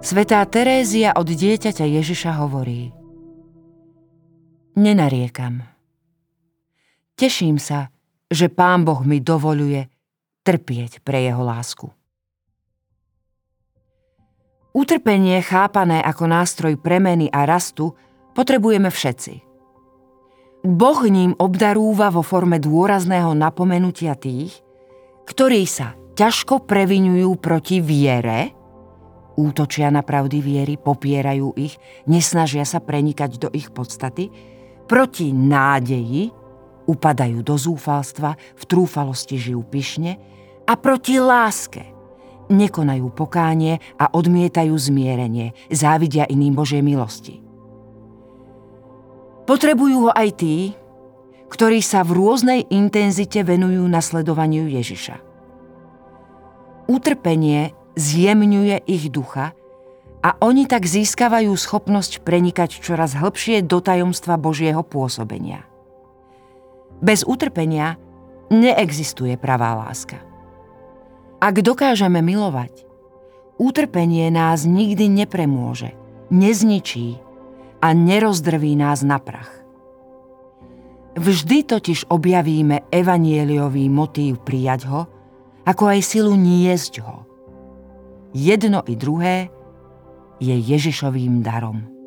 Svetá Terézia od dieťaťa Ježiša hovorí Nenariekam. Teším sa, že Pán Boh mi dovoluje trpieť pre jeho lásku. Utrpenie chápané ako nástroj premeny a rastu potrebujeme všetci. Boh ním obdarúva vo forme dôrazného napomenutia tých, ktorí sa ťažko previnujú proti viere, útočia na pravdy viery, popierajú ich, nesnažia sa prenikať do ich podstaty, proti nádeji, upadajú do zúfalstva, v trúfalosti žijú pyšne a proti láske – nekonajú pokánie a odmietajú zmierenie, závidia iným Božej milosti. Potrebujú ho aj tí, ktorí sa v rôznej intenzite venujú nasledovaniu Ježiša. Utrpenie zjemňuje ich ducha a oni tak získavajú schopnosť prenikať čoraz hlbšie do tajomstva Božieho pôsobenia. Bez utrpenia neexistuje pravá láska. Ak dokážeme milovať, utrpenie nás nikdy nepremôže, nezničí a nerozdrví nás na prach. Vždy totiž objavíme evanieliový motív prijať ho, ako aj silu niesť ho. Jedno i druhé je Ježišovým darom.